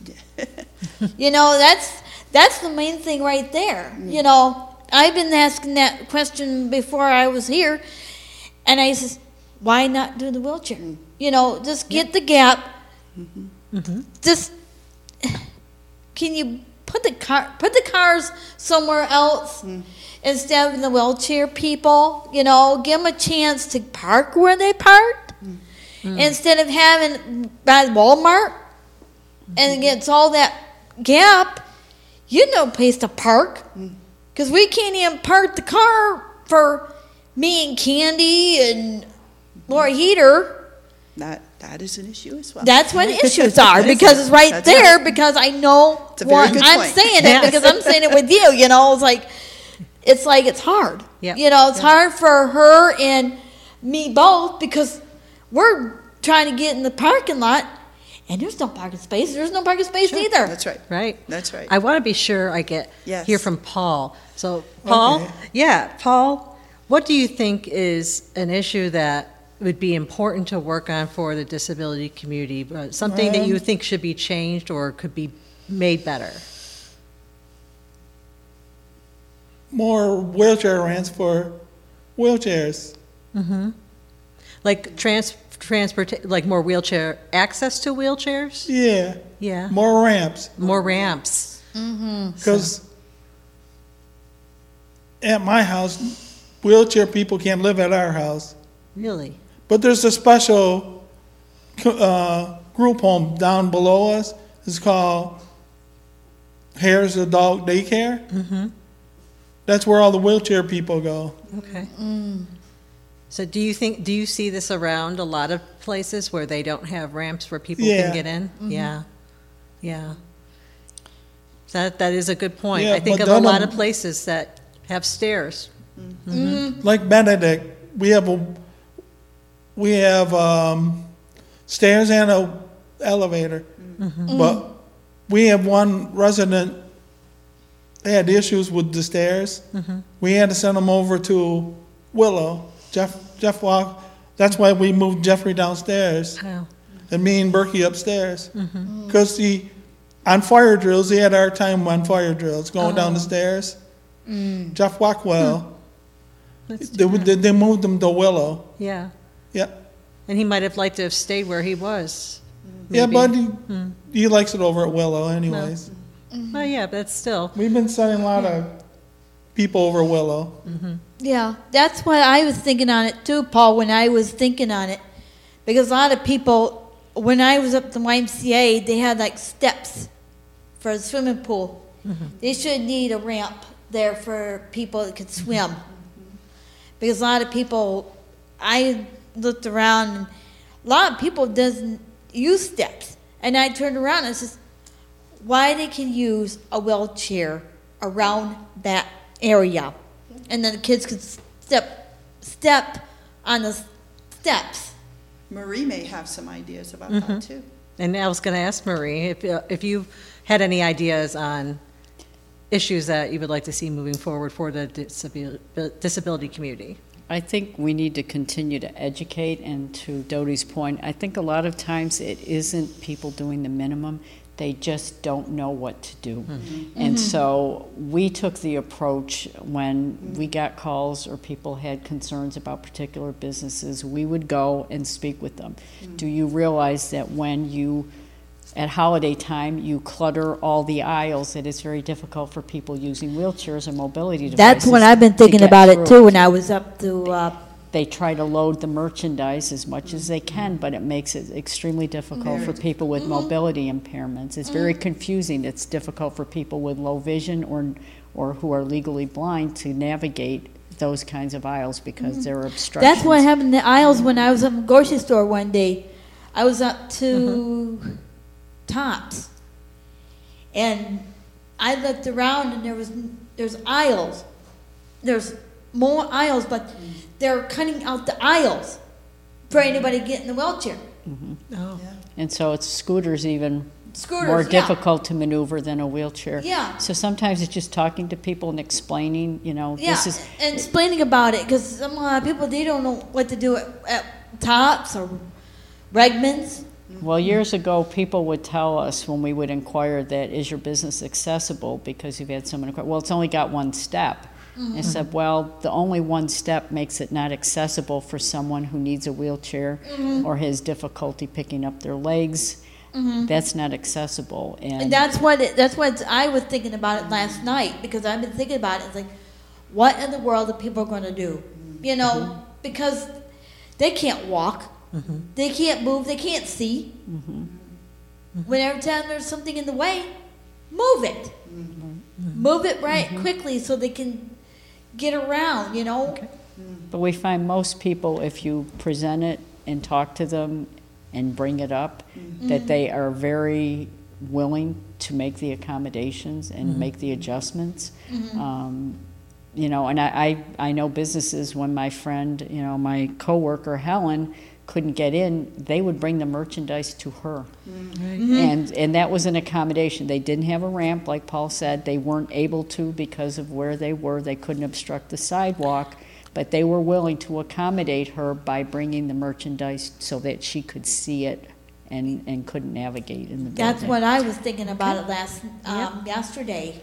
*laughs* you know, that's that's the main thing right there. Mm. You know, I've been asking that question before I was here, and I says, why not do the wheelchair? Mm. You know, just get the gap. Mm-hmm. Mm-hmm. Just *sighs* can you put the car put the cars somewhere else mm. instead of the wheelchair people? You know, give them a chance to park where they parked mm. Mm. instead of having by Walmart and it's all that gap. You know, place to park because we can't even park the car for me and Candy and Laura Heater.
That, that is an issue as well.
That's what *laughs* issues are because it's right
That's
there
right.
because I know
It's a very
what
good
I'm
point.
saying it because I'm saying it with you. You know, it's like it's like it's hard.
Yep.
You know, it's hard for her and me both because we're trying to get in the parking lot and there's no parking space. There's no parking space either.
That's right.
Right?
That's right.
I want to be sure I get,
Yes.
hear from Paul. So, Paul,
Okay.
yeah, Paul, what do you think is an issue that would be important to work on for the disability community? Uh, Something that you think should be changed or could be made better?
More wheelchair ramps for wheelchairs.
Like trans, transport, like more wheelchair, access to wheelchairs?
Yeah,
Yeah,
more ramps.
more ramps.
Because at my house, wheelchair people can't live at our house.
Really?
But there's a special uh, group home down below us. It's called Hare's Adult Daycare. Mm-hmm. That's where all the wheelchair people go.
Okay. So do you think, do you see this around a lot of places where they don't have ramps where people
Yeah.
can get in? Yeah, yeah. That, that is a good point.
Yeah,
I think of a lot
of-
of places that have stairs.
Like Benedict, we have a we have um, stairs and a elevator. Mm-hmm. But we have one resident. They had issues with the stairs. Mm-hmm. We had to send them over to Willow. Jeff Jeff walk. That's why we moved Jeffrey downstairs
Wow.
and me and Berkey upstairs. Mm-hmm. Because he on fire drills, he had our time on fire drills going down the oh. stairs. Mm. Jeff Walkwell.
That's
They, they, they moved him to Willow.
Yeah,
Yeah.
And he might have liked to have stayed where he was.
Yeah,
maybe.
but he, hmm. he likes it over at Willow, anyways. Mm-hmm.
Well, yeah, but still,
We've been sending a lot of people over Willow. Mm-hmm.
Yeah, that's what I was thinking on it too, Paul, when I was thinking on it. Because a lot of people, when I was up at the YMCA, they had like steps for a swimming pool. Mm-hmm. They should need a ramp there for people that could swim. Because a lot of people, I looked around and a lot of people doesn't use steps. And I turned around and says, why they can use a wheelchair around that area. And then the kids could step, step on the steps.
Marie may have some ideas about
Mm-hmm.
that too.
and I was going to ask Marie if, uh, if you had any ideas on issues that you would like to see moving forward for the disabil- disability community.
I think we need to continue to educate, and to Dodie's point, I think a lot of times it isn't people doing the minimum, they just don't know what to do. Hmm. And mm-hmm. so we took the approach when we got calls or people had concerns about particular businesses, we would go and speak with them. Mm. Do you realize that when you at holiday time, you clutter all the aisles, that it's very difficult for people using wheelchairs and mobility devices.
That's when I've been
to
thinking
get
about it
through.
too when I was up to, uh,
They try to load the merchandise as much as they can, but it makes it extremely difficult for people with mm-hmm. mobility impairments. It's very mm-hmm. confusing. It's difficult for people with low vision or, or who are legally blind to navigate those kinds of aisles because mm-hmm. there are obstructions.
that's what happened in the aisles when I was in the grocery store one day. I was up to Tops. And I looked around and there was, there's aisles. There's more aisles, but they're cutting out the aisles for anybody to get in the wheelchair.
Oh,
And so it's scooters even
Scooters,
more
yeah.
difficult to maneuver than a wheelchair.
Yeah.
So sometimes it's just talking to people and explaining, you know,
Yeah,
this is
and explaining about it because some uh, people they don't know what to do at, at Tops or Wegmans.
Well, years ago, people would tell us when we would inquire that is your business accessible because you've had someone inquire. Well, it's only got one step. Mm-hmm. I said, well, the only one step makes it not accessible for someone who needs a wheelchair mm-hmm. or has difficulty picking up their legs. Mm-hmm. That's not accessible, and,
And that's what it, that's what I was thinking about it last night because I've been thinking about it. It's like, what in the world are people going to do? You know, because they can't walk, Mm-hmm. they can't move, they can't see. Mm-hmm. Mm-hmm. Whenever time there's something in the way, move it. Move it right quickly so they can get around. You know. Mm.
but we find most people, if you present it and talk to them and bring it up, mm. that they are very willing to make the accommodations and make the adjustments. Um, you know, and I, I, I know businesses when my friend, you know, my coworker Helen couldn't get in, they would bring the merchandise to her. And, and that was an accommodation. They didn't have a ramp, like Paul said. They weren't able to because of where they were. They couldn't obstruct the sidewalk. But they were willing to accommodate her by bringing the merchandise so that she could see it and, and couldn't navigate in the building.
That's what I was thinking about it last um, yesterday.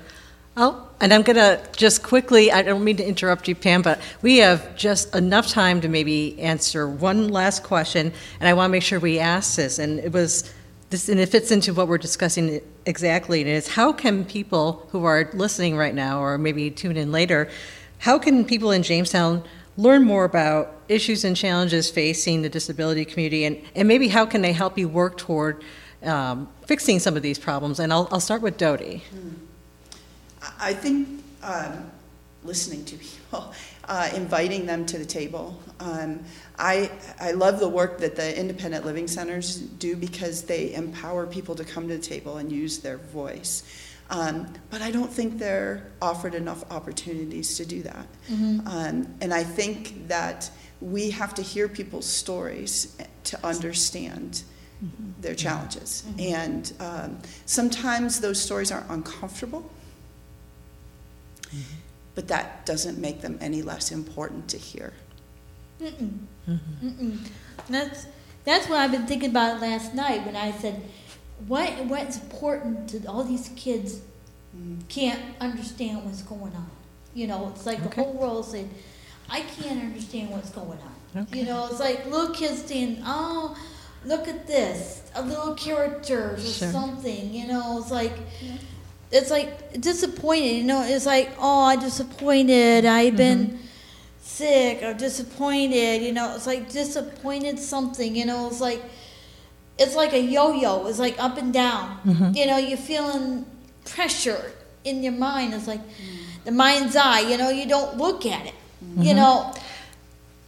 Oh, and I'm going to just quickly, I don't mean to interrupt you, Pam, but we have just enough time to maybe answer one last question, and I want to make sure we ask this. And it was this, and it fits into what we're discussing exactly. And it's how can people who are listening right now, or maybe tune in later, how can people in Jamestown learn more about issues and challenges facing the disability community, and, and maybe how can they help you work toward um, fixing some of these problems? And I'll, I'll start with Dodie.
I- I think um, listening to people, *laughs* uh, inviting them to the table. Um, I, I love the work that the independent living centers do because they empower people to come to the table and use their voice. Um, but I don't think they're offered enough opportunities to do that. Um, and I think that we have to hear people's stories to understand their challenges. And um, sometimes those stories are uncomfortable Mm-hmm. but that doesn't make them any less important to hear. Mm-hmm.
That's that's what I've been thinking about last night when I said, what what's important to all these kids mm-hmm. can't understand what's going on. You know, it's like the whole world saying, I can't understand what's going on. You know, it's like little kids saying, oh, look at this, a little character or
Sure.
something. You know, it's like. It's like disappointed, you know. It's like, oh, I'm disappointed. I've been mm-hmm. sick or disappointed, you know, it's like disappointed something, you know, it's like it's like a yo-yo, it's like up and down. Mm-hmm. You know, you're feeling pressure in your mind. It's like mm. the mind's eye, you know, you don't look at it. You mm-hmm. know,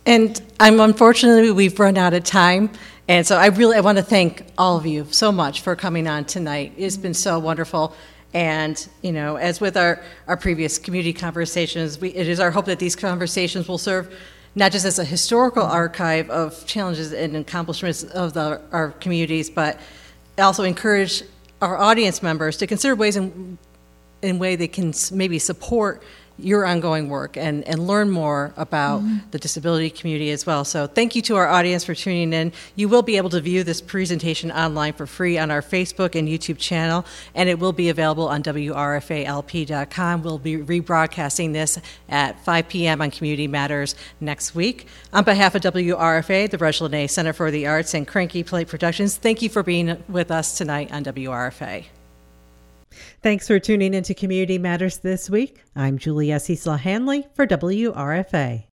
And I'm unfortunately we've run out of time, and so I really I want to thank all of you so much for coming on tonight. It's been so wonderful, and you know, as with our our previous community conversations, we, it is our hope that these conversations will serve not just as a historical archive of challenges and accomplishments of the, our communities, but also encourage our audience members to consider ways in in way they can maybe support your ongoing work and, and learn more about mm-hmm. the disability community as well. So thank you to our audience for tuning in. You will be able to view this presentation online for free on our Facebook and YouTube channel, and it will be available on WRFALP.com. We'll be rebroadcasting this at 5 p.m. on Community Matters next week. On behalf of WRFA, the Reg Center for the Arts, and Cranky Plate Productions, thank you for being with us tonight on WRFA. Thanks for tuning into Community Matters this week. I'm Julie S. Hanley for WRFA.